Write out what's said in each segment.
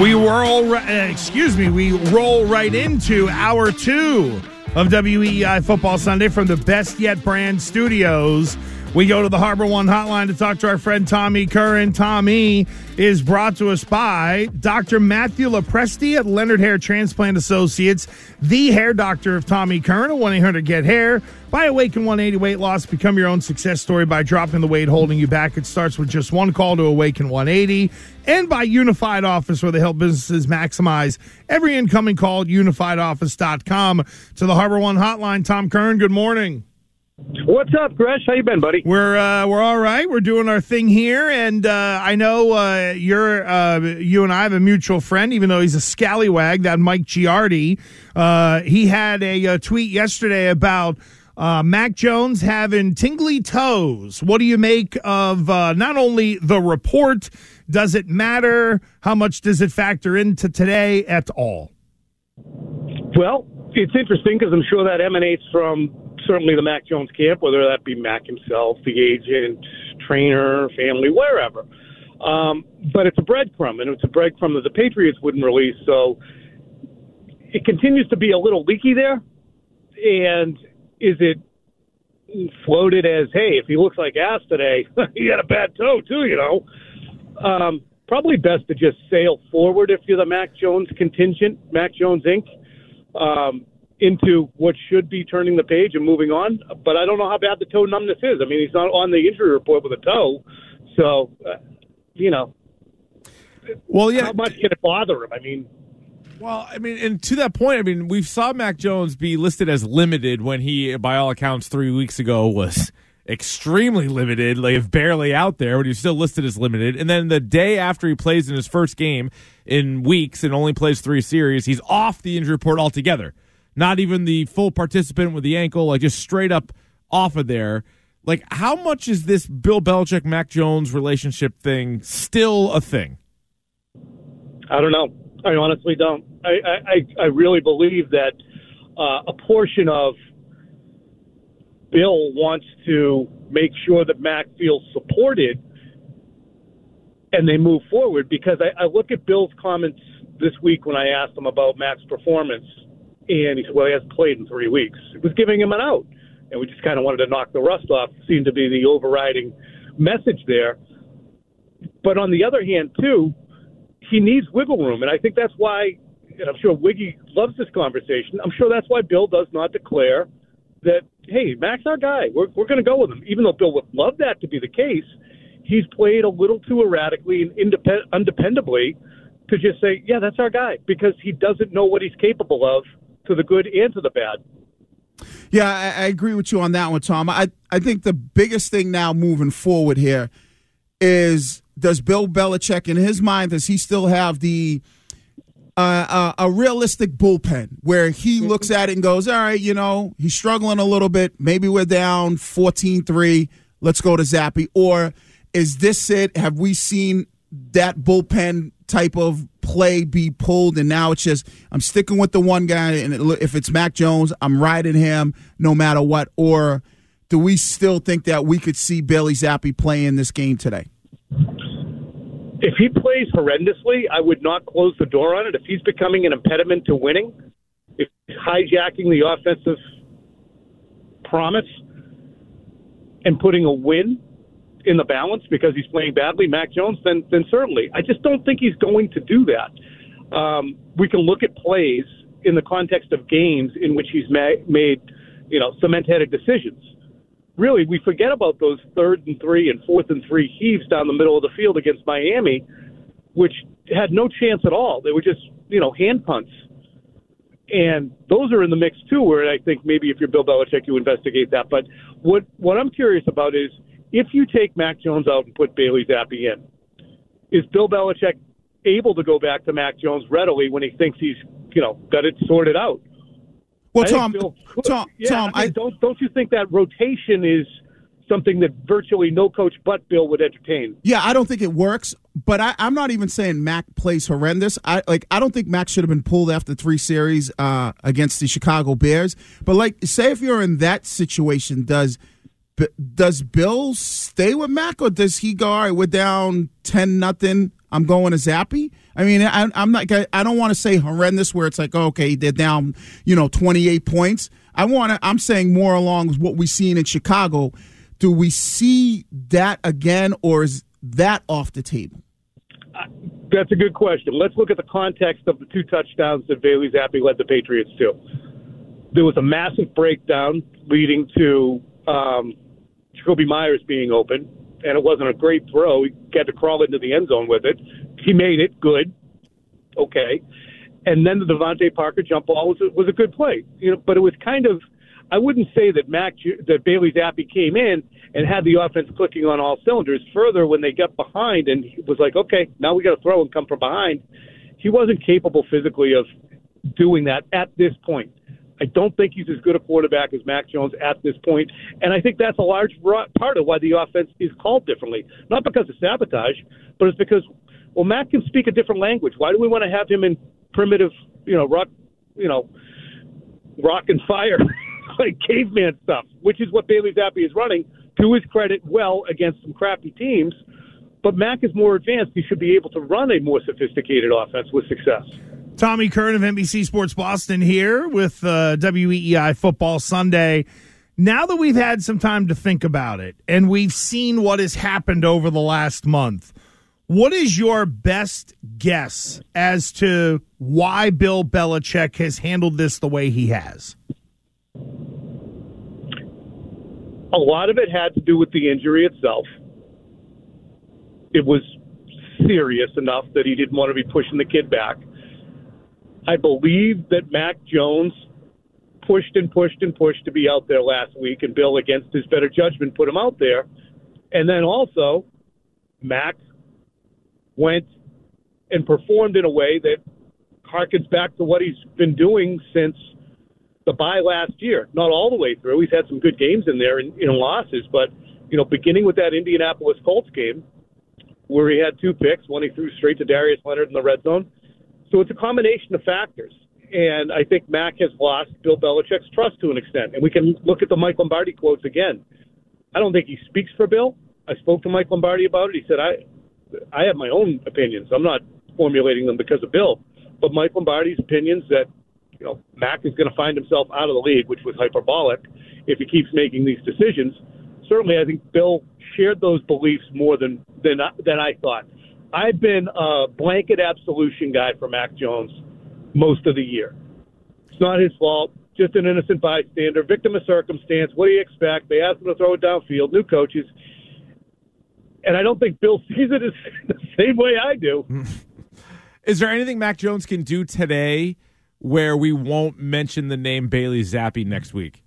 We whirl, uh, excuse me, we roll right into hour two of WEEI Football Sunday from the Best Yet Brand Studios. We go to the HarborOne hotline to talk to our friend Tommy Curran. Tommy is brought to us by Dr. Matthew Lopresti at Leonard Hair Transplant Associates, the hair doctor of Tommy Curran at 1 800 Get Hair. By Awaken 180 Weight Loss. Become your own success story by dropping the weight holding you back. It starts with just one call to Awaken 180. And by Unified Office, where they help businesses maximize every incoming call at unifiedoffice.com. To the HarborOne hotline, Tom Curran, good morning. What's up, Gresh? How you been, buddy? We're uh, we're all right. We're doing our thing here, and uh, I know uh, you're uh, you and I have a mutual friend, even though he's a scallywag. That Mike Giardi, uh, he had a, a, tweet yesterday about uh, Mac Jones having tingly toes. What do you make of not only the report? Does it matter? How much does it factor into today at all? Well, it's interesting because I'm sure that emanates from certainly the Mac Jones camp, whether that be Mac himself, the agent, trainer, family, wherever. Um, but it's a breadcrumb, and it's a breadcrumb that the Patriots wouldn't release. So it continues to be a little leaky there. And is it floated as, hey, if he looks like ass today, he had a bad toe too, you know? Um, probably best to just sail forward if you're the Mac Jones contingent, Mac Jones Inc. Um, into what should be turning the page and moving on. But I don't know how bad the toe numbness is. I mean, he's not on the injury report with a toe, so uh, you know. Well, yeah. How much can it bother him? I mean. Well, I mean, and to that point, I mean, we saw Mac Jones be listed as limited when he, by all accounts, three weeks ago was extremely limited, like barely out there, but he's still listed as limited. And then the day after he plays in his first game in weeks and only plays three series, he's off the injury report altogether not even the full participant with the ankle, like just straight up off of there. Like, how much is this Bill Belichick Mac Jones relationship thing still a thing? I don't know. I honestly don't. I I, I really believe that uh, a portion of Bill wants to make sure that Mac feels supported and they move forward because I, I look at Bill's comments this week when I asked him about Mac's performance and he said, well, he hasn't played in three weeks. It was giving him an out. And we just kind of wanted to knock the rust off, seemed to be the overriding message there. But on the other hand, too, he needs wiggle room. And I think that's why, and I'm sure Wiggy loves this conversation, I'm sure that's why Bill does not declare that, hey, Mac's our guy. We're, we're going to go with him. Even though Bill would love that to be the case, he's played a little too erratically and independ- undependably to just say, yeah, that's our guy, because he doesn't know what he's capable of to the good and to the bad. Yeah, I, I agree with you on that one, Tom. I, I think the biggest thing now moving forward here is does Bill Belichick, in his mind, does he still have the uh, uh, a realistic bullpen where he mm-hmm. looks at it and goes, all right, you know, he's struggling a little bit. Maybe we're down 14 3. Let's go to Zappe. Or is this it? Have we seen that bullpen type of play be pulled, and now it's just I'm sticking with the one guy, and if it's Mac Jones, I'm riding him no matter what. Or do we still think that we could see Bailey Zappe play in this game today? If he plays horrendously, I would not close the door on it. If he's becoming an impediment to winning, if he's hijacking the offensive promise and putting a win in the balance because he's playing badly, Mac Jones, then then certainly. I just don't think he's going to do that. Um, we can look at plays in the context of games in which he's ma- made, you know, cement-headed decisions. Really, we forget about those third and three and fourth and three heaves down the middle of the field against Miami, which had no chance at all. They were just, you know, hand punts. And those are in the mix too, where I think maybe if you're Bill Belichick, you investigate that. But what what I'm curious about is if you take Mac Jones out and put Bailey Zappe in, is Bill Belichick able to go back to Mac Jones readily when he thinks he's you know got it sorted out? Well, I Tom, Bill. Tom, yeah, Tom, I mean, I- don't don't you think that rotation is something that virtually no coach but Bill would entertain? Yeah, I don't think it works, but I, I'm not even saying Mac plays horrendous. I like I don't think Mac should have been pulled after three series uh, against the Chicago Bears. But like, say if you're in that situation, does B- does Bill stay with Mac or does he go? All right, we're down ten nothing. I'm going to Zappe. I mean, I, I'm not. I don't want to say horrendous where it's like, okay, they're down, you know, 28 points. I want to. I'm saying more along what we've seen in Chicago. Do we see that again, or is that off the table? That's a good question. Let's look at the context of the two touchdowns that Bailey Zappe led the Patriots to. There was a massive breakdown leading to um, Jakobi Meyers being open, and it wasn't a great throw. He had to crawl into the end zone with it. He made it good, okay. And then the DeVante Parker jump ball was a, was a good play, you know. But it was kind of, I wouldn't say that Mac that Bailey Zappe came in and had the offense clicking on all cylinders. Further, when they got behind and he was like, okay, now we got to throw and come from behind, he wasn't capable physically of doing that at this point. I don't think he's as good a quarterback as Mac Jones at this point, and I think that's a large part of why the offense is called differently. Not because of sabotage, but it's because well, Mac can speak a different language. Why do we want to have him in primitive, you know, rock, you know, rock and fire, like caveman stuff, which is what Bailey Zappe is running. To his credit, well against some crappy teams, but Mac is more advanced. He should be able to run a more sophisticated offense with success. Tommy Curran of NBC Sports Boston here with uh, WEEI Football Sunday. Now that we've had some time to think about it and we've seen what has happened over the last month, what is your best guess as to why Bill Belichick has handled this the way he has? A lot of it had to do with the injury itself. It was serious enough that he didn't want to be pushing the kid back. I believe that Mac Jones pushed and pushed and pushed to be out there last week, and Bill, against his better judgment, put him out there. And then also, Mac went and performed in a way that harkens back to what he's been doing since the bye last year. Not all the way through. He's had some good games in there in, in losses, but you know, beginning with that Indianapolis Colts game where he had two picks, one he threw straight to Darius Leonard in the red zone. So it's a combination of factors. And I think Mac has lost Bill Belichick's trust to an extent. And we can look at the Mike Lombardi quotes again. I don't think he speaks for Bill. I spoke to Mike Lombardi about it. He said, I I have my own opinions. I'm not formulating them because of Bill. But Mike Lombardi's opinions that, you know, Mac is going to find himself out of the league, which was hyperbolic, if he keeps making these decisions. Certainly, I think Bill shared those beliefs more than than than I thought. I've been a blanket absolution guy for Mac Jones most of the year. It's not his fault. Just an innocent bystander, victim of circumstance. What do you expect? They asked him to throw it downfield. New coaches, and I don't think Bill sees it the same way I do. Is there anything Mac Jones can do today where we won't mention the name Bailey Zappe next week?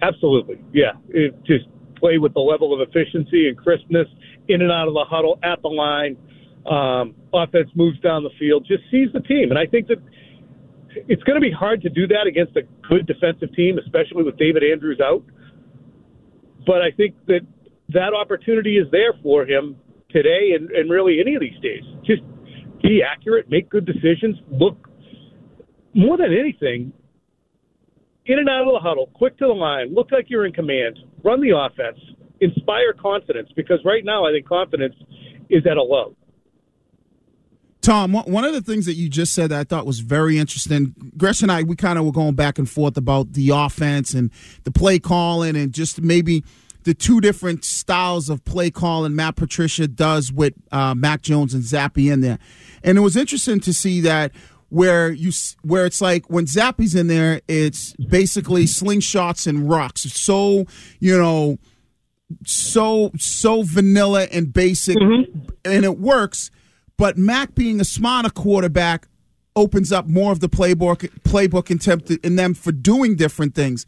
Absolutely, yeah. It just play with the level of efficiency and crispness in and out of the huddle at the line. Um, offense moves down the field, just sees the team, and I think that it's going to be hard to do that against a good defensive team, especially with David Andrews out. But I think that that opportunity is there for him today, and, and really any of these days. Just be accurate, make good decisions, look more than anything in and out of the huddle, quick to the line, look like you're in command, run the offense, inspire confidence because right now I think confidence is at a low. Tom, one of the things that you just said that I thought was very interesting. Gresh and I, we kind of were going back and forth about the offense and the play calling and just maybe the two different styles of play calling Matt Patricia does with uh, Mac Jones and Zappe in there. And it was interesting to see that where you where it's like when Zappe's in there, it's basically slingshots and rocks. So you know, so so vanilla and basic, Mm-hmm. and it works. But Mac being a smarter quarterback opens up more of the playbook playbook in, in them for doing different things.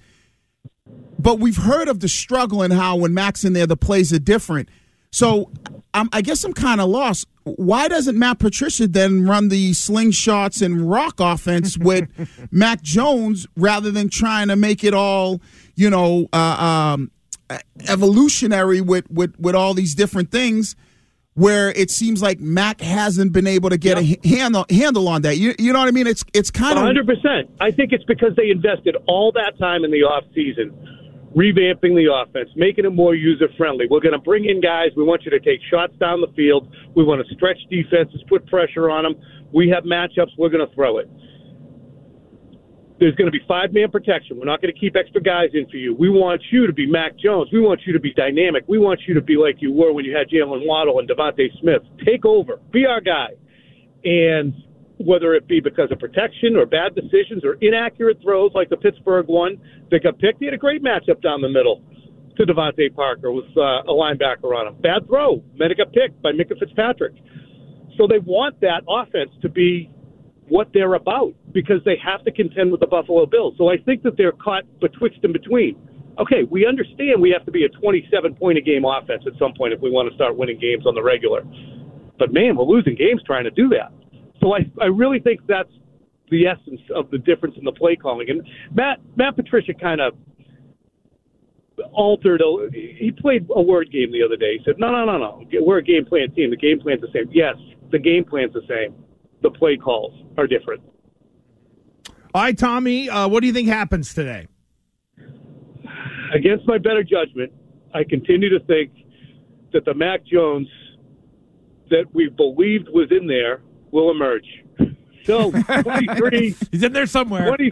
But we've heard of the struggle and how when Mac's in there, the plays are different. So I'm, I guess I'm kind of lost. Why doesn't Matt Patricia then run the slingshots and rock offense with Mac Jones rather than trying to make it all, you know, uh, um, evolutionary with, with, with all these different things? Where it seems like Mac hasn't been able to get a handle handle on that. You, you know what I mean? It's it's kind of 100%. I think it's because they invested all that time in the off season revamping the offense, making it more user friendly. We're going to bring in guys. We want you to take shots down the field. We want to stretch defenses, put pressure on them. We have matchups. We're going to throw it. There's going to be five man protection. We're not going to keep extra guys in for you. We want you to be Mac Jones. We want you to be dynamic. We want you to be like you were when you had Jaylen Waddle and DeVonta Smith. Take over. Be our guy. And whether it be because of protection or bad decisions or inaccurate throws like the Pittsburgh one that got picked. He had a great matchup down the middle to DeVante Parker with uh, a linebacker on him. Bad throw. Then got picked by Minkah Fitzpatrick. So they want that offense to be what they're about because they have to contend with the Buffalo Bills. So I think that they're caught betwixt and between. Okay, we understand we have to be a 27 point a game offense at some point if we want to start winning games on the regular. But man, we're losing games trying to do that. So I, I really think that's the essence of the difference in the play calling. And Matt Matt Patricia kind of altered. A, he played a word game the other day. He said, "No, no, no, no. We're a game plan team. The game plan's the same. Yes, the game plan's the same. The play calls are different." All right, Tommy, uh, what do you think happens today? Against my better judgment, I continue to think that the Mac Jones that we believed was in there will emerge. So 23. He's in there somewhere. 20,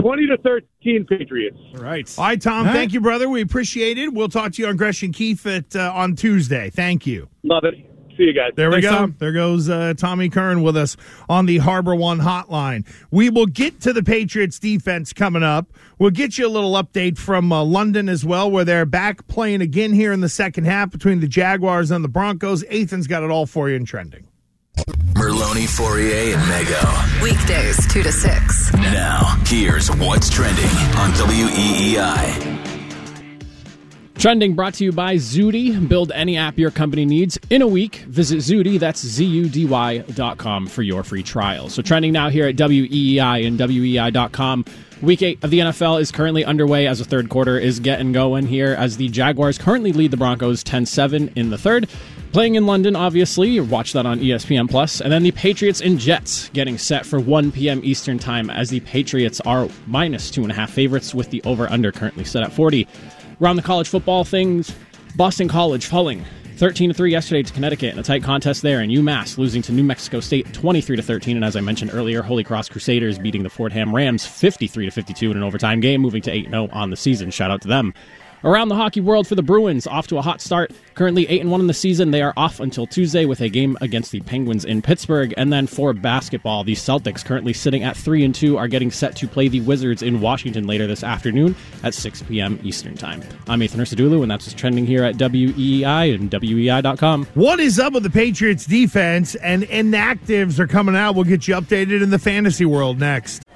20 to 13 Patriots. All right. All right, Tom, All right. thank you, brother. We appreciate it. We'll talk to you on Gresh and Keefe at, uh, on Tuesday. Thank you. Love it. See you guys. There we Thanks, go. Tom. There goes uh, Tommy Curran with us on the HarborOne hotline. We will get to the Patriots defense coming up. We'll get you a little update from uh, London as well, where they're back playing again here in the second half between the Jaguars and the Broncos. Ethan's got it all for you in trending. Merloni, Fauria, and Mego. Weekdays 2 to 6. Now, here's what's trending on WEEI. Trending brought to you by Zudy. Build any app your company needs in a week. Visit Zudy, that's Z-U-D-Y dot com for your free trial. So trending now here at WEEI and WEEI.com. Week eight of the NFL is currently underway as the third quarter is getting going here as the Jaguars currently lead the Broncos 10-7 in the third. Playing in London, obviously, watch that on ESPN Plus, and then the Patriots and Jets getting set for 1 p.m. Eastern time as the Patriots are minus two and a half favorites with the over/under currently set at 40. Around the college football things, Boston College falling 13 to 3 yesterday to Connecticut in a tight contest there, and UMass losing to New Mexico State 23 to 13. And as I mentioned earlier, Holy Cross Crusaders beating the Fordham Rams 53 to 52 in an overtime game, moving to 8 0 on the season. Shout out to them. Around the hockey world for the Bruins, off to a hot start. Currently 8 and 1 in the season. They are off until Tuesday with a game against the Penguins in Pittsburgh. And then for basketball, the Celtics, currently sitting at 3 and 2, are getting set to play the Wizards in Washington later this afternoon at 6 p.m. Eastern Time. I'm Ethan Ursadulu, and that's what's trending here at WEEI and WEEI.com. What is up with the Patriots defense and inactives are coming out? We'll get you updated in the fantasy world next.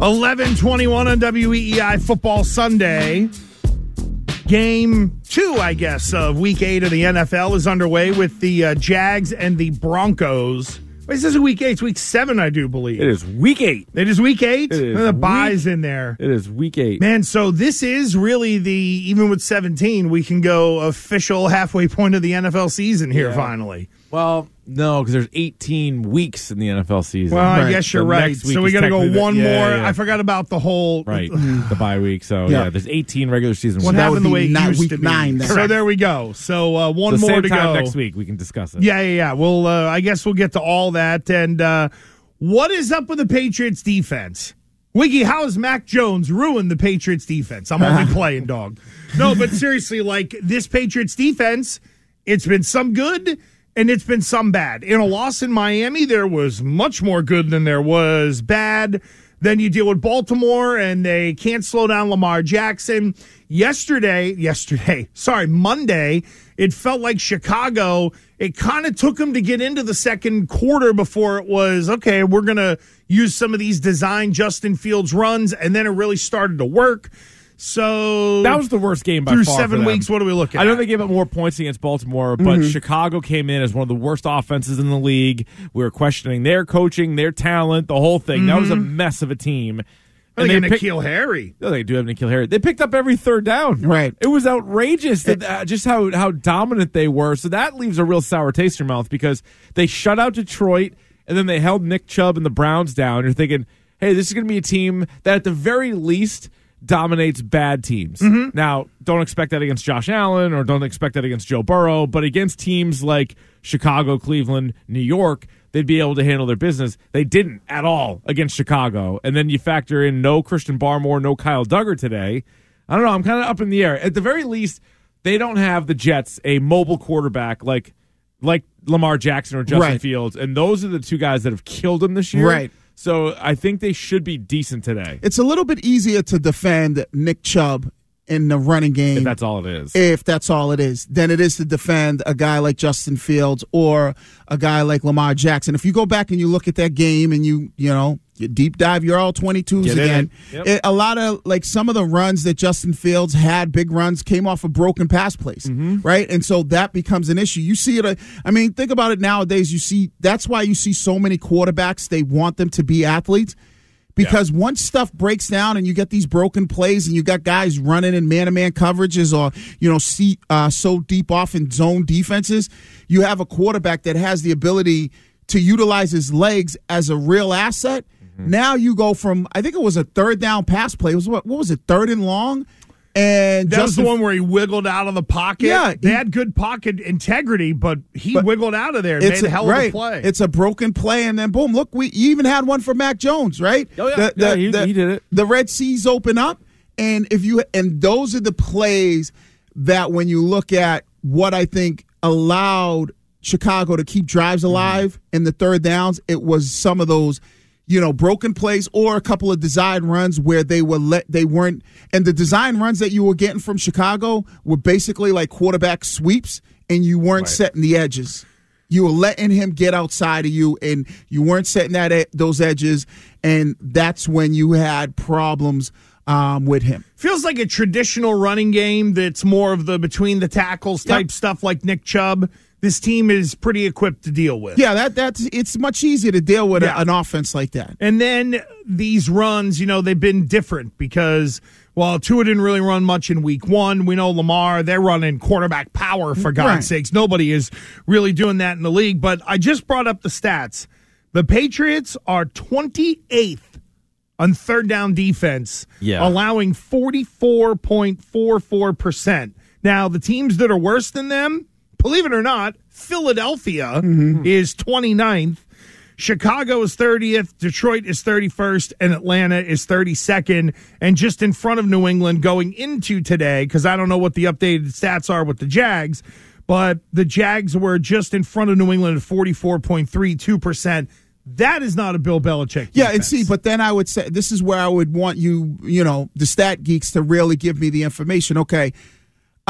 Eleven twenty-one on WEEI Football Sunday. Game two, I guess, of week eight of the NFL is underway with the uh, Jags and the Broncos. Wait, this is week eight. It's week seven, I do believe. It is week eight. It is week eight. It is the week- buys in there. It is week eight. Man, so this is really the even with 17, we can go official halfway point of the NFL season here Yeah. finally. Well, no, because there's 18 weeks in the NFL season. Well, I guess you're The right. So we got to go technically the- one yeah, more. yeah. I forgot about the whole Right, the bye week. So yeah. Yeah. there's 18 regular season. What weeks. happened the way it used week to be. nine then. So there we go. So uh, one So more same to time go next week. We can discuss it. Yeah, yeah, yeah. Well, uh, I guess we'll get to all that. And uh, what is up with the Patriots defense? Wiggy, how has Mac Jones ruined the Patriots defense? I'm only playing dog. No, but seriously, like this Patriots defense, it's been some good and it's been some bad. In a loss in Miami, there was much more good than there was bad. Then you deal with Baltimore and they can't slow down Lamar Jackson. Yesterday, yesterday, sorry, Monday, it felt like Chicago, it kind of took them to get into the second quarter before it was, okay, we're going to use some of these design Justin Fields runs. And then it really started to work. So That was the worst game by through far for seven them. weeks. What are we looking I know at? they gave up more points against Baltimore, but Mhm. Chicago came in as one of the worst offenses in the league. We were questioning their coaching, their talent, the whole thing. That was a Mhm. mess of a team. I think picked- N'Keal Harry. No, they do have N'Keal Harry. They picked up every third down. Right. It was outrageous that, uh, just how, how dominant they were. So that leaves a real sour taste in your mouth because they shut out Detroit and then they held Nick Chubb and the Browns down. You're thinking, hey, this is going to be a team that at the very least dominates bad teams. Mm-hmm. Now, don't expect that against Josh Allen or don't expect that against Joe Burrow, but against teams like Chicago, Cleveland, New York, they'd be able to handle their business. They didn't at all against Chicago. And then you factor in no Christian Barmore, no Kyle Dugger today. I don't know. I'm kind of up in the air. At the very least, they don't have the Jets a mobile quarterback like like Lamar Jackson or Justin Right. Fields, and those are the two guys that have killed them this year. Right. So I think they should be decent today. It's a little bit easier to defend Nick Chubb in the running game. If that's all it is. if that's all it is, than it is to defend a guy like Justin Fields or a guy like Lamar Jackson. If you go back and you look at that game and you, you know, deep dive, you're all 22s Get again. Yep. It- a lot of, like, some of the runs that Justin Fields had, big runs, came off of broken pass plays, Mm-hmm. right? And so that becomes an issue. You see it, uh, I mean, think about it nowadays. You see, that's why you see so many quarterbacks, they want them to be athletes because once stuff breaks down and you get these broken plays and you got guys running in man-to-man coverages or you know see uh, so deep off in zone defenses you have a quarterback that has the ability to utilize his legs as a real asset Mm-hmm. now you go from i think it was a third down pass play it was what, what was it third and long and That was the one where he wiggled out of the pocket. Yeah, they he- had good pocket integrity, but he But wiggled out of there and made a hell right. of a play. It's a broken play, and then boom! Look, we you even had one for Mac Jones, right? Oh, yeah. Yeah, he- he did it. The Red Seas open up, and if you and those are the plays that when you look at what I think allowed Chicago to keep drives alive in the third downs, it was some of those. You know, broken plays or a couple of design runs where they were let they weren't, and the design runs that you were getting from Chicago were basically like quarterback sweeps, and you weren't setting the edges. You were letting him get outside of you, and you weren't setting that e- those edges, and that's when you had problems um, with him. Feels like a traditional running game that's more of the between the tackles type stuff like Nick Chubb. This team is pretty equipped to deal with. Yeah, that that's it's much easier to deal with a- an offense like that. And then these runs, you know, they've been different because while Tua didn't really run much in week one, we know Lamar, they're running quarterback power for God's Right. sakes. Nobody is really doing that in the league. But I just brought up the stats. The Patriots are 28th on third down defense, Yeah. allowing 44.44%. Now, the teams that are worse than them, believe it or not, Philadelphia mm-hmm. is 29th. Chicago is 30th, Detroit is 31st, and Atlanta is 32nd. And just in front of New England going into today, because I don't know what the updated stats are with the Jags, but the Jags were just in front of New England at 44.32%. That is not a Bill Belichick. Yeah, and see, but then I would say this is where I would want you, you know, the stat geeks to really give me the information. Okay,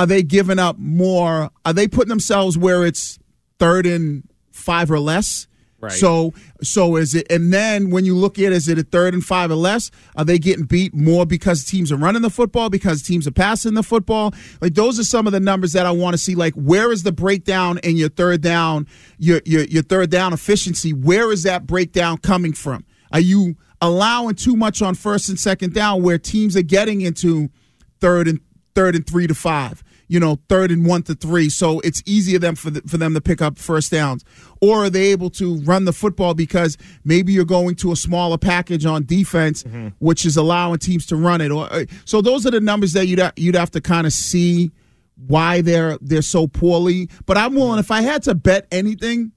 are they giving up more? Are they putting themselves where it's third and five or less? Right. So, so is it? And then when you look at, it, is it a third and five or less? Are they getting beat more because teams are running the football, because teams are passing the football? Like those are some of the numbers that I want to see. Like where is the breakdown in your third down, your your your third down efficiency? Where is that breakdown coming from? Are you allowing too much on first and second down where teams are getting into third and third and three to five? You know, third and one to three, so it's easier them for the, for them to pick up first downs, or are they able to run the football because maybe you're going to a smaller package on defense, which is allowing teams to run it? Or uh, so those are the numbers that you'd you'd have to kind of see why they're they're so poorly. But I'm willing if I had to bet anything,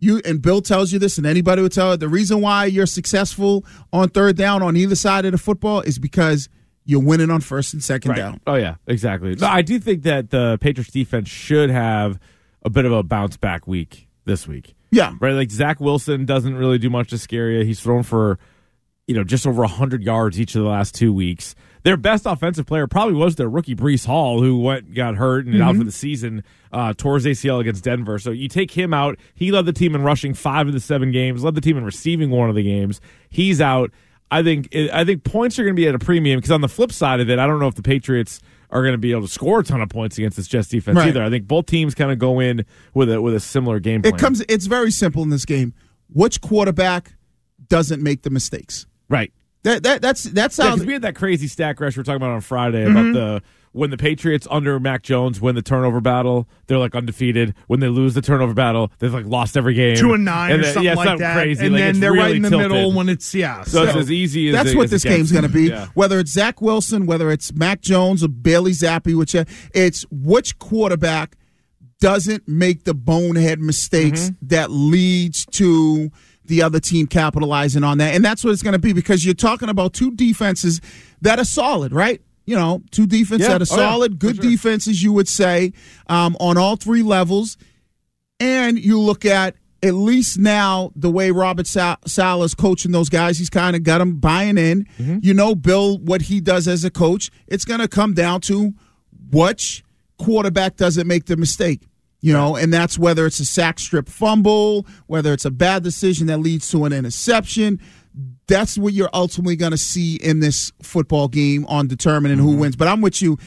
you and Bill tells you this, and anybody would tell it. The reason why you're successful on third down on either side of the football is because you're winning on first and second Right. down. Oh yeah, exactly. No, I do think that the Patriots defense should have a bit of a bounce back week this week. Yeah. Right. Like Zach Wilson doesn't really do much to scare you. He's thrown for, you know, just over hundred yards each of the last two weeks. Their best offensive player probably was their rookie Breece Hall, who went got hurt and out Mm-hmm. for the season, uh, his ACL against Denver. So you take him out. He led the team in rushing five of the seven games. Led the team in receiving one of the games. He's out. I think I think points are going to be at a premium because on the flip side of it, I don't know if the Patriots are going to be able to score a ton of points against this Jets defense Right. either. I think both teams kind of go in with a with a similar game plan. It comes. It's very simple in this game. Which quarterback doesn't make the mistakes? right. That, that that's that's Yeah, we had that crazy stack rush we are talking about on Friday about Mhm. the when the Patriots under Mac Jones win the turnover battle, they're like undefeated. When they lose the turnover battle, they've like lost every game. Two and nine or then- something yeah, it's like not that. Crazy. And Like, then they're right in the tilted. middle when it's yeah. So, it's as easy as That's it- what as this game's going to be. Yeah. Whether it's Zach Wilson, whether it's Mac Jones or Bailey Zappe, which it's which quarterback doesn't make the bonehead mistakes Mm-hmm. that leads to the other team capitalizing on that. And that's what it's going to be because you're talking about two defenses that are solid, right? You know, two defenses Yeah. that are Oh, yeah. solid, good defenses, you would say, um, on all three levels. And you look at at least now the way Robert Sal- Saleh's coaching those guys, he's kind of got them buying in. Mm-hmm. You know, Bill, what he does as a coach, it's going to come down to which quarterback doesn't make the mistake. You know, and that's whether it's a sack strip fumble, whether it's a bad decision that leads to an interception. That's what you're ultimately going to see in this football game on determining Mm-hmm. who wins. But I'm with you.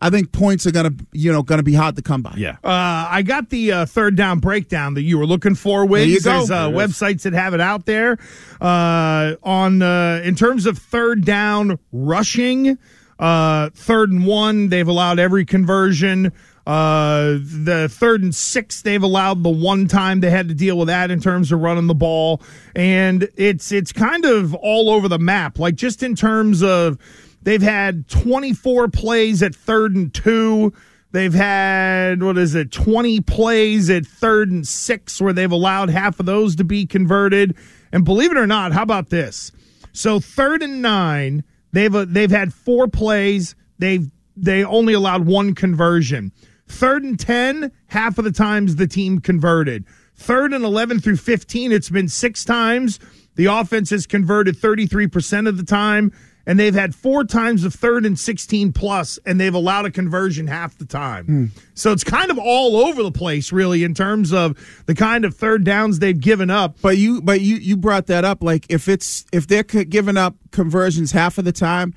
I think points are going to, you know, going to be hard to come by. Yeah. Uh, I got the uh, third down breakdown that you were looking for. Wigs. There you go. There's uh, There websites that have it out there. Uh, on uh, in terms of third down rushing, uh, third and one, they've allowed every conversion. The third and six, they've allowed the one time they had to deal with that in terms of running the ball, and it's it's kind of all over the map. Like just in terms of they've had 24 plays at third and two. They've had, what is it, 20 plays at third and six where they've allowed half of those to be converted. And believe it or not, how about this? So third and nine, they've uh, they've had four plays. They've they only allowed one conversion. Third and 10, half of the times the team converted. Third and 11 through 15, it's been six times. The offense has converted 33% of the time and they've had four times of third and 16 plus, and they've allowed a conversion half the time. Hmm. So it's kind of all over the place, really, in terms of the kind of third downs they've given up. But you, but you, you brought that up. Like if it's if they're giving up conversions half of the time,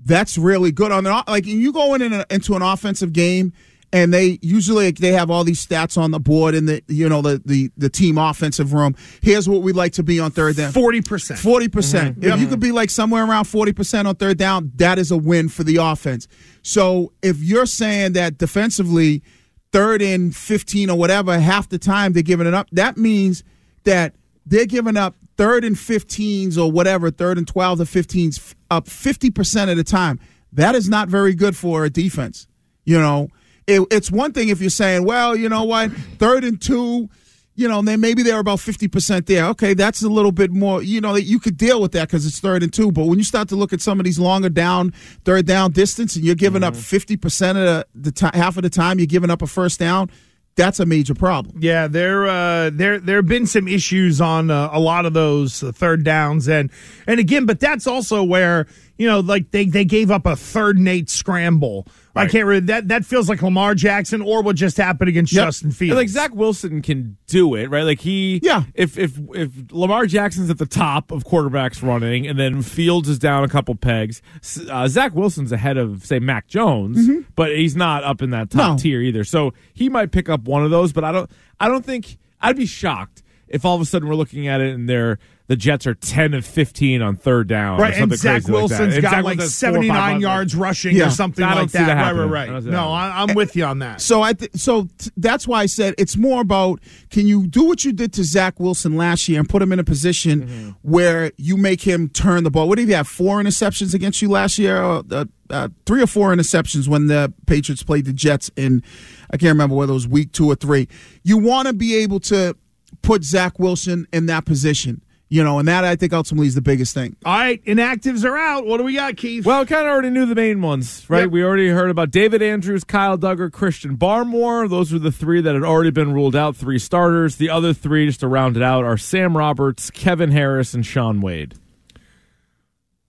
that's really good on the like. You go in a, into an offensive game, and they usually they have all these stats on the board in the you know the the the team offensive room. Here's what we'd like to be on third down: 40%. Forty percent. Mhm. If you could be like somewhere around forty percent on third down, that is a win for the offense. So if you're saying that defensively, third and fifteen or whatever, half the time they're giving it up, that means that they're giving up third and 15s or whatever, third and 12 or 15s up 50% of the time. That is not very good for a defense. You know, it, it's one thing if you're saying, well, you know what, third and two, you know, then maybe they're about 50% there. Okay, that's a little bit more, you know, that you could deal with that because it's third and two. But when you start to look at some of these longer down, third down distance, and you're giving up 50% of the, the ti half of the time, you're giving up a first down, that's a major problem. Yeah, there uh, there there have been some issues on uh, a lot of those uh, third downs, and and again, but that's also where you know, like they they gave up a third and eight scramble. I can't really that that feels like Lamar Jackson or what just happened against Justin Fields. And like Zach Wilson can do it, right? Like he, yeah. If if if Lamar Jackson's at the top of quarterbacks running, and then Fields is down a couple pegs, uh, Zach Wilson's ahead of say Mac Jones, Mhm. but he's not up in that top No. tier either. So he might pick up one of those, but I don't. I don't think I'd be shocked if all of a sudden we're looking at it and they're the Jets are ten of fifteen on third down, or Right, and Zach crazy like that. Got Zach like Wilson has four or five 79 hundred. yards rushing Yeah. or something I don't like see that. that right, happening. right, I don't right. see No, that I, I'm with you on that. So I th- so t- that's why I said it's more about can you do what you did to Zach Wilson last year and put him in a position Mm-hmm. where you make him turn the ball. What did he have? Four interceptions against you last year? Uh, uh, uh, three or four interceptions when the Patriots played the Jets in I can't remember whether it was week two or three. You want to be able to put Zach Wilson in that position. You know, and that I think ultimately is the biggest thing. All right, inactives are out. What do we got, Keith? Well, kind of already knew the main ones, right? Yep. We already heard about David Andrews, Kyle Dugger, Christian Barmore. Those were the three that had already been ruled out, three starters. The other three, just to round it out, are Sam Roberts, Kevin Harris, and Shaun Wade.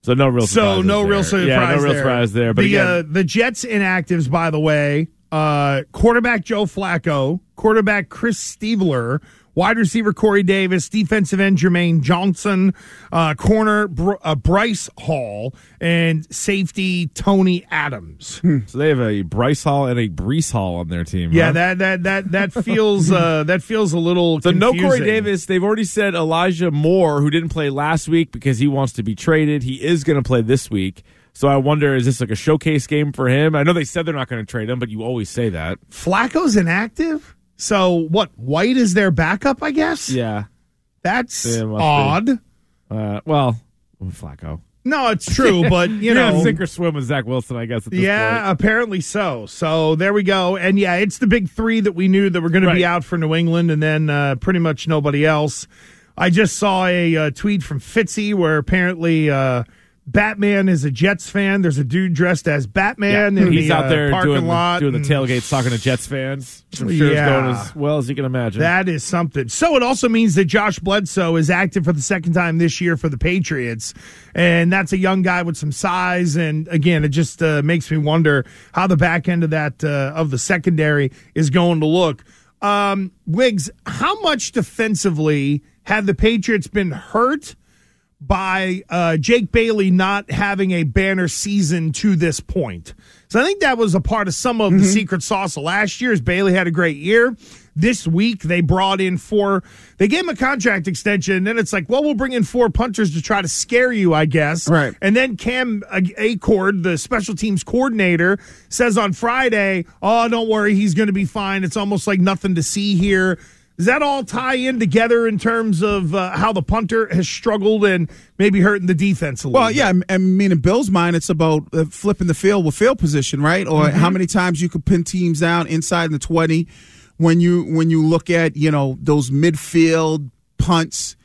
So no real so surprises no there. real surprise Yeah, no real there. surprise there. But the again, uh, the Jets inactives, by the way, uh, quarterback Joe Flacco, quarterback Chris Streveler, wide receiver Corey Davis, defensive end Jermaine Johnson, uh, corner Br- uh, Bryce Hall, and safety Tony Adams. so they have a Bryce Hall and a Breece Hall on their team. Yeah, huh? that that that that feels uh, that feels a little. So no Corey. Davis. They've already said Elijah Moore, who didn't play last week because he wants to be traded. He is going to play this week. So I wonder, is this like a showcase game for him? I know they said they're not going to trade him, but you always say that. Flacco's inactive. So what? White is their backup, I guess. Yeah, That's Yeah, it must be. odd. Uh, well, Flacco. No, it's true, but you You're know, sink or swim with Zach Wilson, I guess. At this yeah, point. apparently so. So there we go. And yeah, it's the big three that we knew that were going to be out for New England, and then uh, pretty much nobody else. I just saw a uh, tweet from Fitzy where apparently uh, Batman is a Jets fan. There's a dude dressed as Batman in he's the out uh, there parking doing lot, the, doing the tailgates, talking to Jets fans. I'm sure it's going as well as you can imagine. That is something. So it also means that Josh Bledsoe is active for the second time this year for the Patriots. And that's a young guy with some size. And again, it just uh, makes me wonder how the back end of that, uh, of the secondary is going to look. Um, Wiggs, how much defensively have the Patriots been hurt by uh, Jake Bailey not having a banner season to this point. So I think that was a part of some of the secret sauce of last year. As Bailey had a great year. This week they brought in four. They gave him a contract extension, and then it's like, well, we'll bring in four punters to try to scare you, I guess. Right. And then Cam Achord, the special teams coordinator, says on Friday, "Oh, don't worry, he's going to be fine. It's almost like nothing to see here." Does that all tie in together in terms of uh, how the punter has struggled and maybe hurting the defense a little? Well, bit? yeah, I mean, in Bill's mind, it's about uh, flipping the field with field position, right? Or Mm-hmm. how many times you could pin teams down inside the twenty when you when you look at you know those midfield punts.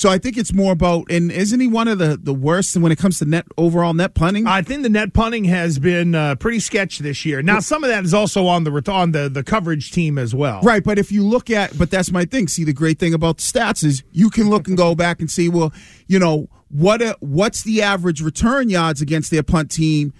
So I think it's more about, and isn't he one of the the worst when it comes to net overall net punting? I think the net punting has been uh, pretty sketch this year. Now, some of that is also on the on the the coverage team as well. Right, but if you look at, but that's my thing. See, the great thing about the stats is you can look and go back and see, well, you know, what a, what's the average return yards against their punt team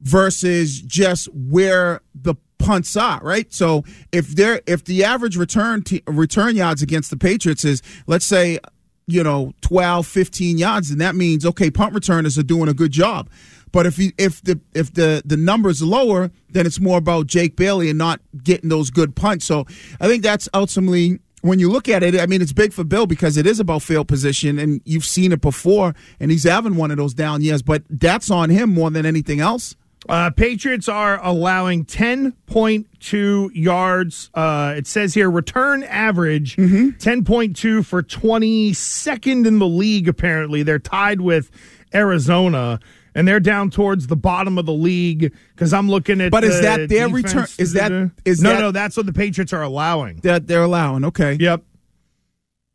versus just where the punts are, right? So if they're if the average return te- return yards against the Patriots is, let's say, you know, 12, 15 yards, and that means okay, punt returners are doing a good job. But if you, if the if the the numbers are lower, then it's more about Jake Bailey and not getting those good punts. So I think that's ultimately when you look at it. I mean, it's big for Bill because it is about field position, and you've seen it before, and he's having one of those down years. But that's on him more than anything else. Uh, Patriots are allowing 10.2 yards. Uh, it says here return average 10.2 for 22nd in the league, apparently. They're tied with Arizona. And they're down towards the bottom of the league because I'm looking at. But is the that their defense. return- is that- is no that- no? That's what the Patriots are allowing. That they're allowing. Okay. Yep.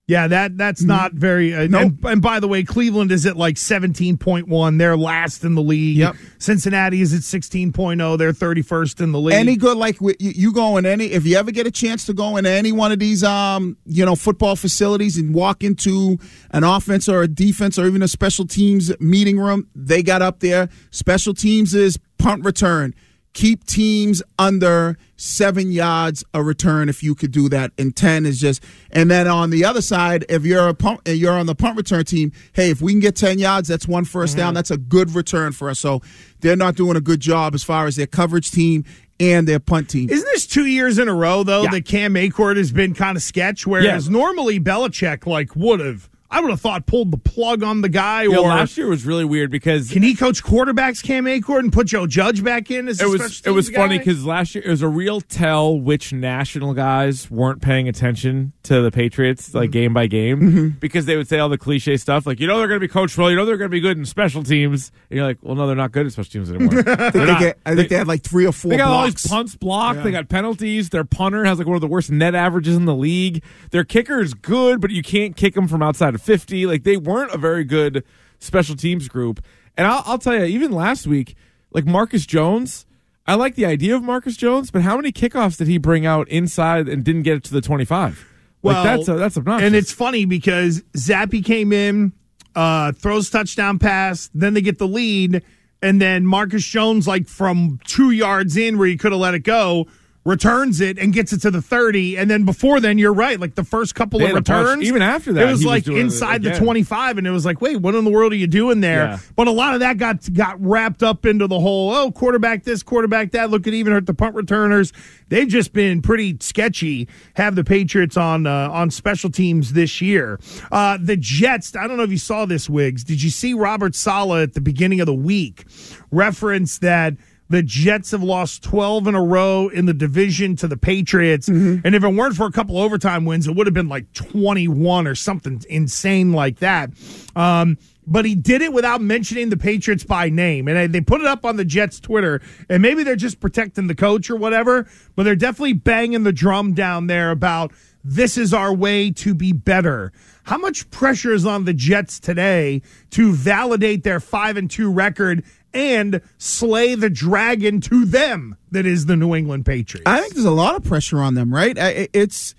Yeah, that that's not very. Uh, Nope. and, and by the way, Cleveland is at like seventeen point one. They're last in the league. Yep. Cincinnati is at sixteen oh. They're thirty first in the league. Any good like you, you go in any if you ever get a chance to go in any one of these um you know football facilities and walk into an offense or a defense or even a special teams meeting room, they got up there. Special teams is punt return. Keep teams under seven yards a return if you could do that. And ten is just and then on the other side, if you're a punt you're on the punt return team, hey, if we can get ten yards, that's one first down. Mm-hmm. That's a good return for us. So they're not doing a good job as far as their coverage team and their punt team. Isn't this two years in a row though Yeah. that Cam Achord has been kind of sketch? Whereas Yeah. normally Belichick like would have, I would have thought pulled the plug on the guy. Know, or last year was really weird because can he coach quarterbacks Cam Achord and put Joe Judge back in as it was it was funny because last year it was a real tell which national guys weren't paying attention to the Patriots like mm-hmm. game by game mm-hmm. because they would say all the cliche stuff like you know they're going to be coached well you know they're going to be good in special teams and you're like well no they're not good at special teams anymore. I think, they, get, I think they had like three or four They got all these punts blocked. Yeah. They got penalties. Their punter has like one of the worst net averages in the league. Their kicker is good, but you can't kick them from outside of 50. Like they weren't a very good special teams group. And I'll, I'll tell you, even last week, like Marcus Jones, I like the idea of Marcus Jones, but how many kickoffs did he bring out inside and didn't get it to the 25? Like Well, that's, that's obnoxious. And it's funny because Zappe came in, uh, throws touchdown pass, then they get the lead, and then Marcus Jones, like from two yards in where he could have let it go, returns it and gets it to the 30. And then before then, you're right. Like the first couple of bunch- returns. even after that, it was he was like inside the 25. And it was like, wait, what in the world are you doing there? Yeah. But a lot of that got got wrapped up into the whole, oh, quarterback this, quarterback that. Look at even hurt the punt returners. They've just been pretty sketchy. Have the Patriots on uh, on special teams this year. Uh, the Jets. I don't know if you saw this, wigs Did you see Robert Saleh at the beginning of the week reference that? The Jets have lost 12 in a row in the division to the Patriots. And if it weren't for a couple overtime wins, it would have been like 21 or something insane like that. Um, but he did it without mentioning the Patriots by name. And they put it up on the Jets Twitter. And maybe they're just protecting the coach or whatever, but they're definitely banging the drum down there about this is our way to be better. How much pressure is on the Jets today to validate their 5 and 2 record and slay the dragon to them that is the New England Patriots? I think there's a lot of pressure on them, right? I- I- It's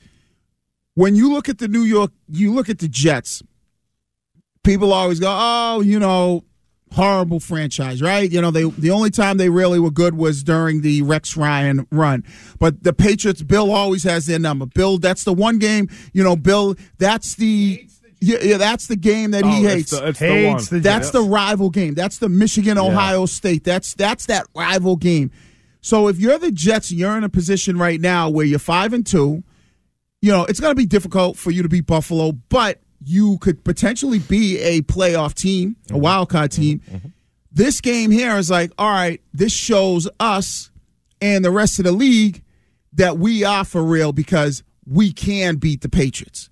when you look at the New York, you look at the Jets. People always go, "Oh, you know, horrible franchise, right?" You know, they the only time they really were good was during the Rex Ryan run. But the Patriots, Bill always has their number. Bill, that's the one game. You know, Bill, that's the. Yeah, yeah, that's the game that he Oh, it's hates. the- it's the Hates one. the that's Jets. the rival game. That's the Michigan Ohio State. That's that's that rival game. So if you're the Jets, you're in a position right now where you're five and two. You know it's going to be difficult for you to beat Buffalo, but you could potentially be a playoff team, a mm-hmm. wild card mm-hmm. team. Mm-hmm. This game here is like, all right, this shows us and the rest of the league that we are for real because we can beat the Patriots.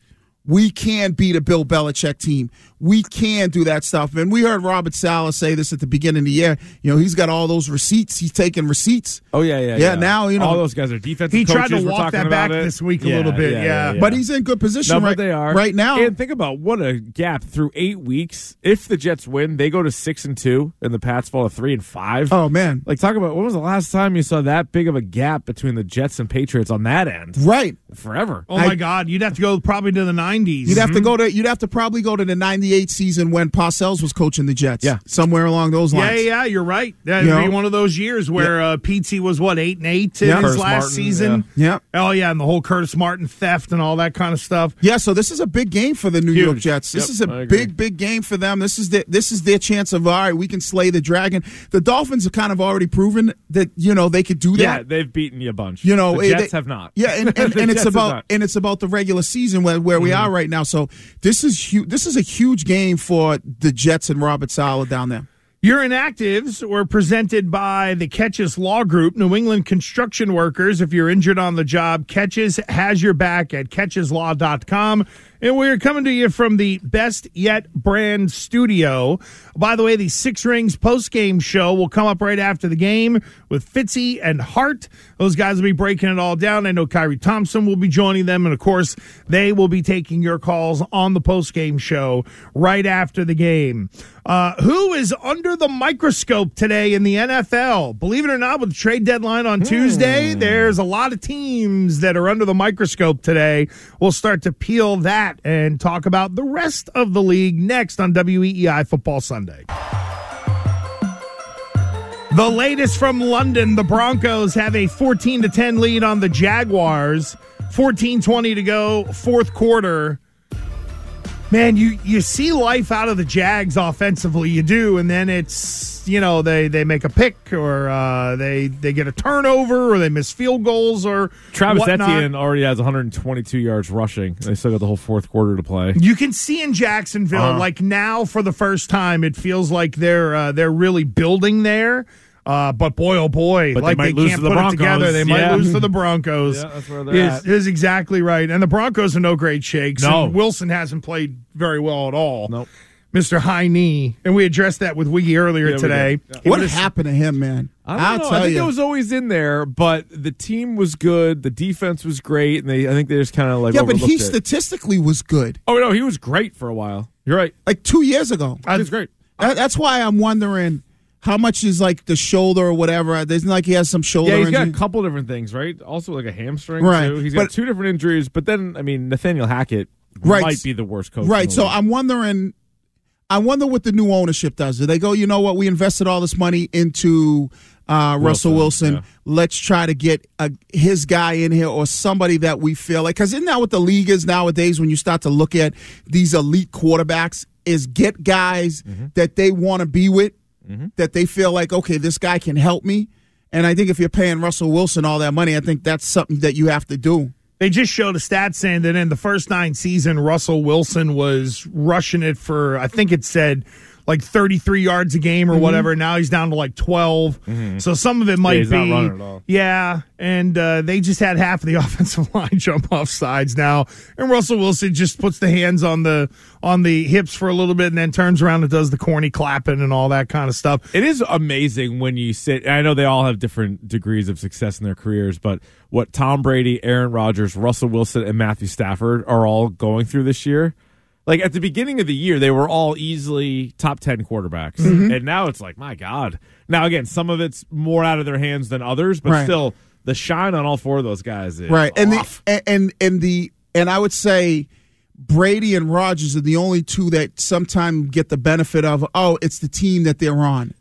We can beat a Bill Belichick team. We can do that stuff. And we heard Robert Saleh say this at the beginning of the year. You know, he's got all those receipts. He's taking receipts. Oh yeah, yeah, Yeah, now, you know- all those guys are defensive. He tried to walk that back it. this week a little bit, yeah. But he's in good position No, right, they are right now. And think about what a gap through eight weeks. If the Jets win, they go to six and two, and the Pats fall to three and five. Oh man, like talk about when was the last time you saw that big of a gap between the Jets and Patriots on that end? Right, forever. Oh my God, you'd have to go probably to the 90s. You'd have to go to you'd have to probably go to the '98 season when Parcells was coaching the Jets. Yeah. somewhere along those lines. yeah, yeah, you're right. That'd You be know? one of those years where uh, Pete was what eight and eight in Yeah. his Curtis last Martin, season. yeah. Oh yeah, and the whole Curtis Martin theft and all that kind of stuff. Yeah, so this is a big game for the New Huge. York Jets. This Yep, is a big, big game for them. This is the, this is their chance of all right, we can slay the dragon. The Dolphins have kind of already proven that you know they could do that. Yeah, they've beaten you a bunch. You know, the eh, Jets they- have not. Yeah, and, and, and it's about and it's about the regular season where, where we Mhm. Right now. So this is huge. This is a huge game for the Jets and Robert Saleh down there. Your inactives were presented by the Keches Law Group, New England construction workers. If you're injured on the job, Catches has your back at catcheslaw.com. And we're coming to you from the Best Yet brand studio. By the way, the Six Rings post game show will come up right after the game with Fitzy and Hart. Those guys will be breaking it all down. I know Kyrie Thompson will be joining them. And of course, they will be taking your calls on the post game show right after the game. Uh, who is under the microscope today in the NFL? Believe it or not, with the trade deadline on Tuesday, there's a lot of teams that are under the microscope today. We'll start to peel that and talk about the rest of the league next on WEEI Football Sunday. The latest from London, the Broncos have a 14 to 10 lead on the Jaguars. 14-20 to go, fourth quarter. Man, you you see life out of the Jags offensively, you do, and then it's you know they they make a pick or uh, they they get a turnover or they miss field goals or Travis whatnot. Etienne already has 122 yards rushing. They still got the whole fourth quarter to play. You can see in Jacksonville, Uh-huh. like now for the first time, it feels like they're uh, they're really building there. Uh, but boy, oh boy, But they like might lose can't to the put Broncos. it together. They might lose to the Broncos. Yeah, that's where they're is, at. is exactly right. And the Broncos are no great shakes. No. And Wilson hasn't played very well at all. Nope. Mr. High Knee, and we addressed that with Wiggy earlier Yeah, today. did. Yeah. What happened to him, man? I don't I'll know. tell I think you. it was always in there, but the team was good. The defense was great, and they I think they just kind of like yeah, but he it. statistically was good. Oh no, he was great for a while. You're right. Like two years ago. He was great. That- that's why I'm wondering how much is like the shoulder or whatever. There's like he has some shoulder. Yeah, he's got a couple different things, right? Also like a hamstring, Right, Too. He's got but- two different injuries, but then I mean Nathaniel Hackett Right. might be the worst coach. Right. So league. I'm wondering. I wonder what the new ownership does. Do they go, you know what? We invested all this money into uh, Russell Wilson, Wilson. yeah. Let's try to get a, his guy in here or somebody that we feel like. Because isn't that what the league is nowadays when you start to look at these elite quarterbacks? Is get guys that they want to be with, Mm-hmm. that they feel like, okay, this guy can help me. And I think if you're paying Russell Wilson all that money, I think that's something that you have to do. They just showed a stat saying that in the first nine season, Russell Wilson was rushing it for I think it said like 33 yards a game or Mm-hmm. whatever. Now he's down to like 12. So some of it might he's be not running at all. yeah, and uh, they just had half of the offensive line jump off sides now, and Russell Wilson just puts the hands on the on the hips for a little bit and then turns around and does the corny clapping and all that kind of stuff. It is amazing when you sit. I know they all have different degrees of success in their careers, but what Tom Brady, Aaron Rodgers, Russell Wilson, and Matthew Stafford are all going through this year. Like at the beginning of the year, they were all easily top 10 quarterbacks. Mm-hmm. And now it's like, my God. Now, again, some of it's more out of their hands than others, but Right. still, the shine on all four of those guys is right and off. the and and the and i would say brady and rogers are the only two that sometimes get the benefit of oh it's the team that they're on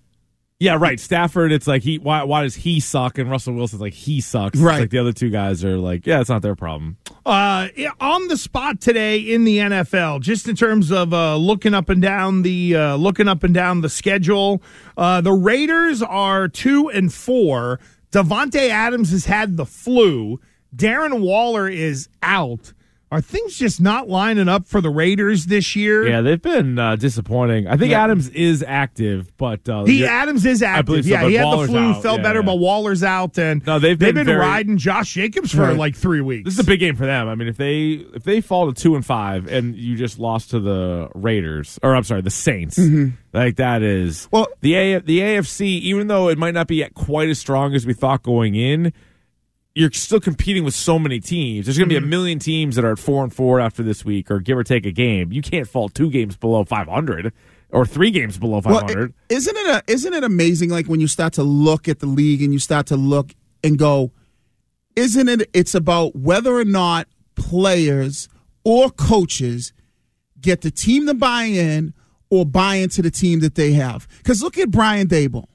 Yeah, right. Stafford, it's like he. Why? Why does he suck? And Russell Wilson's like he sucks. Right. It's like the other two guys are like, yeah, it's not their problem. Uh, on the spot today in the NFL, just in terms of uh, looking up and down the uh, looking up and down the schedule, uh, the Raiders are two and four. Davante Adams has had the flu. Darren Waller is out. Are things just not lining up for the Raiders this year? Yeah, they've been uh, disappointing. I think Yeah. Adams is active, but uh, He Adams is active. So, yeah, he had Waller's the flu, out. felt Yeah, better, yeah. but Waller's out, and No, they've been very- riding Josh Jacobs for Right. like three weeks. This is a big game for them. I mean, if they if they fall to two and five, and you just lost to the Raiders, or I'm sorry, the Saints, like that is Mm-hmm. Well- the A, the AFC. Even though it might not be quite as strong as we thought going in, you're still competing with so many teams. There's going to be Mm-hmm. a million teams that are at four and four after this week, or give or take a game. You can't fall two games below 500 or three games below 500. is isn't it a, isn't it amazing like when you start to look at the league and you start to look and go isn't it it's about whether or not players or coaches get the team to buy in or buy into the team that they have because look at brian daboll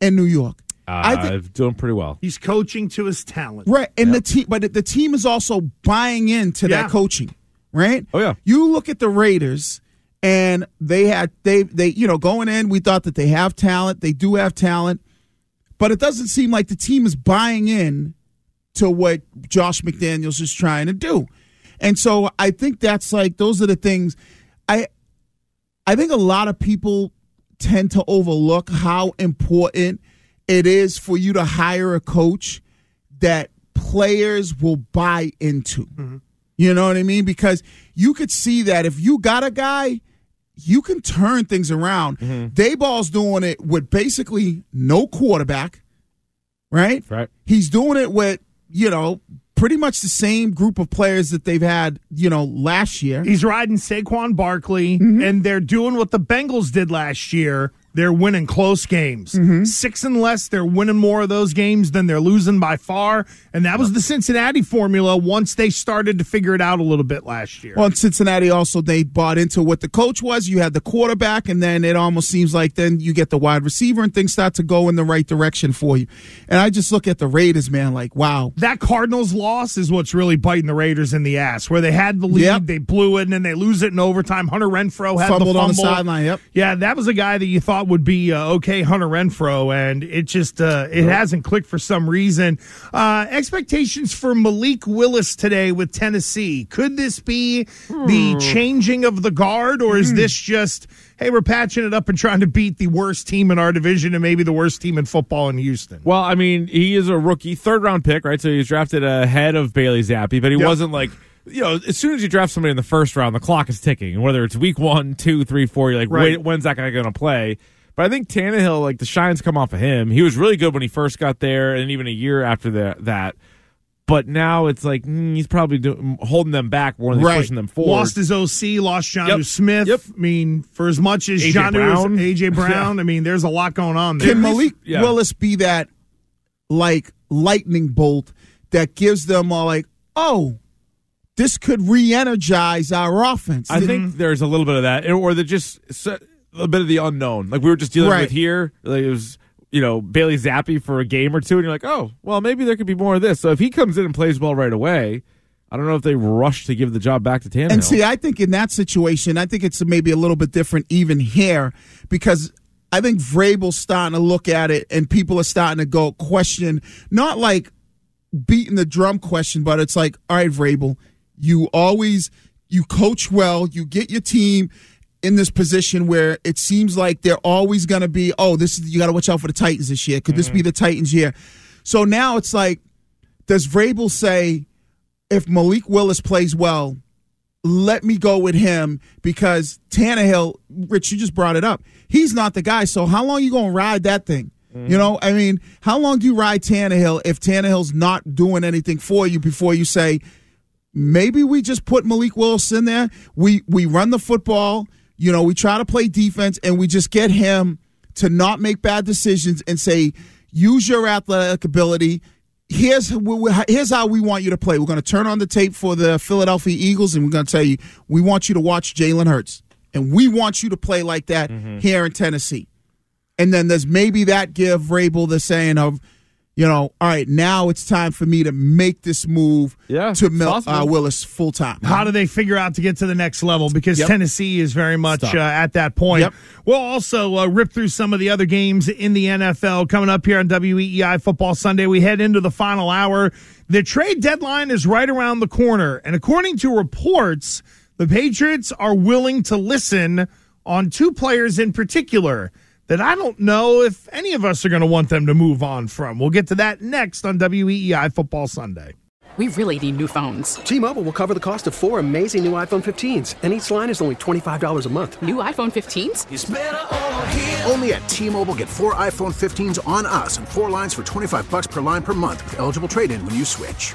in new york uh, think- doing pretty well. He's coaching to his talent. Right, and the team, but the team is also buying into Yeah. that coaching. Right. Oh yeah. You look at the Raiders, and they had they they you know going in, we thought that they have talent. They do have talent, but it doesn't seem like the team is buying in to what Josh McDaniels is trying to do, and so I think that's like those are the things. I I think a lot of people tend to overlook how important it is for you to hire a coach that players will buy into. You know what I mean? Because you could see that if you got a guy, you can turn things around. Daboll's doing it with basically no quarterback, right? Right. He's doing it with, you know, pretty much the same group of players that they've had, you know, last year. He's riding Saquon Barkley, Mm-hmm. and they're doing what the Bengals did last year. They're winning close games. Mm-hmm. Six and less, they're winning more of those games than they're losing by far. And that was the Cincinnati formula once they started to figure it out a little bit last year. Well, in Cincinnati also they bought into what the coach was. You had the quarterback, and then it almost seems like then you get the wide receiver, and things start to go in the right direction for you. And I just look at the Raiders, man, like wow. that Cardinals loss is what's really biting the Raiders in the ass, where they had the lead, Yep. they blew it, and then they lose it in overtime. Hunter Renfrow had Fumbled the on the fumble. sideline, yep. Yeah, that was a guy that you thought would be uh, okay, Hunter Renfrow, and it just uh, it hasn't clicked for some reason. Uh, expectations for Malik Willis today with Tennessee. Could this be the changing of the guard, or is this just hey, we're patching it up and trying to beat the worst team in our division and maybe the worst team in football in Houston? Well, I mean, he is a rookie, third round pick, right? So he was drafted ahead of Bailey Zappe, but he Yep. wasn't like, you know, as soon as you draft somebody in the first round, the clock is ticking. And whether it's week one, two, three, four, you're like, Right. wait, when's that guy going to play? But I think Tannehill, like the shine's come off of him. He was really good when he first got there, and even a year after the, that. But now it's like mm, he's probably do, holding them back more than he's Right. pushing them forward. Lost his OC, lost John Yep. Smith. Yep. I mean, for as much as A.J. John Brown. AJ Brown, I mean, there's a lot going on there. Can Malik yeah. Willis be that like lightning bolt that gives them all like, oh, this could re-energize our offense? I think there's a little bit of that, or the just a bit of the unknown. Like we were just dealing Right. with here. Like it was, you know, Bailey Zappe for a game or two, and you're like, oh, well, maybe there could be more of this. So if he comes in and plays well right away, I don't know if they rush to give the job back to Tannehill. And see, I think in that situation, I think it's maybe a little bit different even here because I think Vrabel's starting to look at it and people are starting to go question, not like beating the drum question, but it's like, all right, Vrabel, you always you coach well, you get your team in this position where it seems like they're always going to be, oh, this is you got to watch out for the Titans this year. Could this be mm. the Titans year? So now it's like, does Vrabel say, if Malik Willis plays well, let me go with him because Tannehill, Rich, you just brought it up. He's not the guy. So how long you gonna ride that thing? You mm. know, I mean, how long do you ride Tannehill if Tannehill's not doing anything for you before you say, maybe we just put Malik Willis in there. We we run the football. You know, we try to play defense, and we just get him to not make bad decisions and say, use your athletic ability. Here's here's how we want you to play. We're going to turn on the tape for the Philadelphia Eagles, and we're going to tell you we want you to watch Jalen Hurts, and we want you to play like that mm-hmm. here in Tennessee. And then there's maybe that give Vrabel the saying of, you know, all right, now it's time for me to make this move Yeah, to it's Mil- uh, Willis full time. How do they figure out to get to the next level? Because Yep. Tennessee is very much uh, at that point. Yep. We'll also uh, rip through some of the other games in the NFL coming up here on WEEI Football Sunday. We head into the final hour. The trade deadline is right around the corner, and according to reports, the Patriots are willing to listen on two players in particular. That I don't know if any of us are going to want them to move on from. We'll get to that next on WEEI Football Sunday. We really need new phones. T-Mobile will cover the cost of four amazing new iPhone 15s, and each line is only $25 a month. New iPhone 15s? Only at T-Mobile, get four iPhone 15s on us and four lines for 25 bucks per line per month with eligible trade-in when you switch.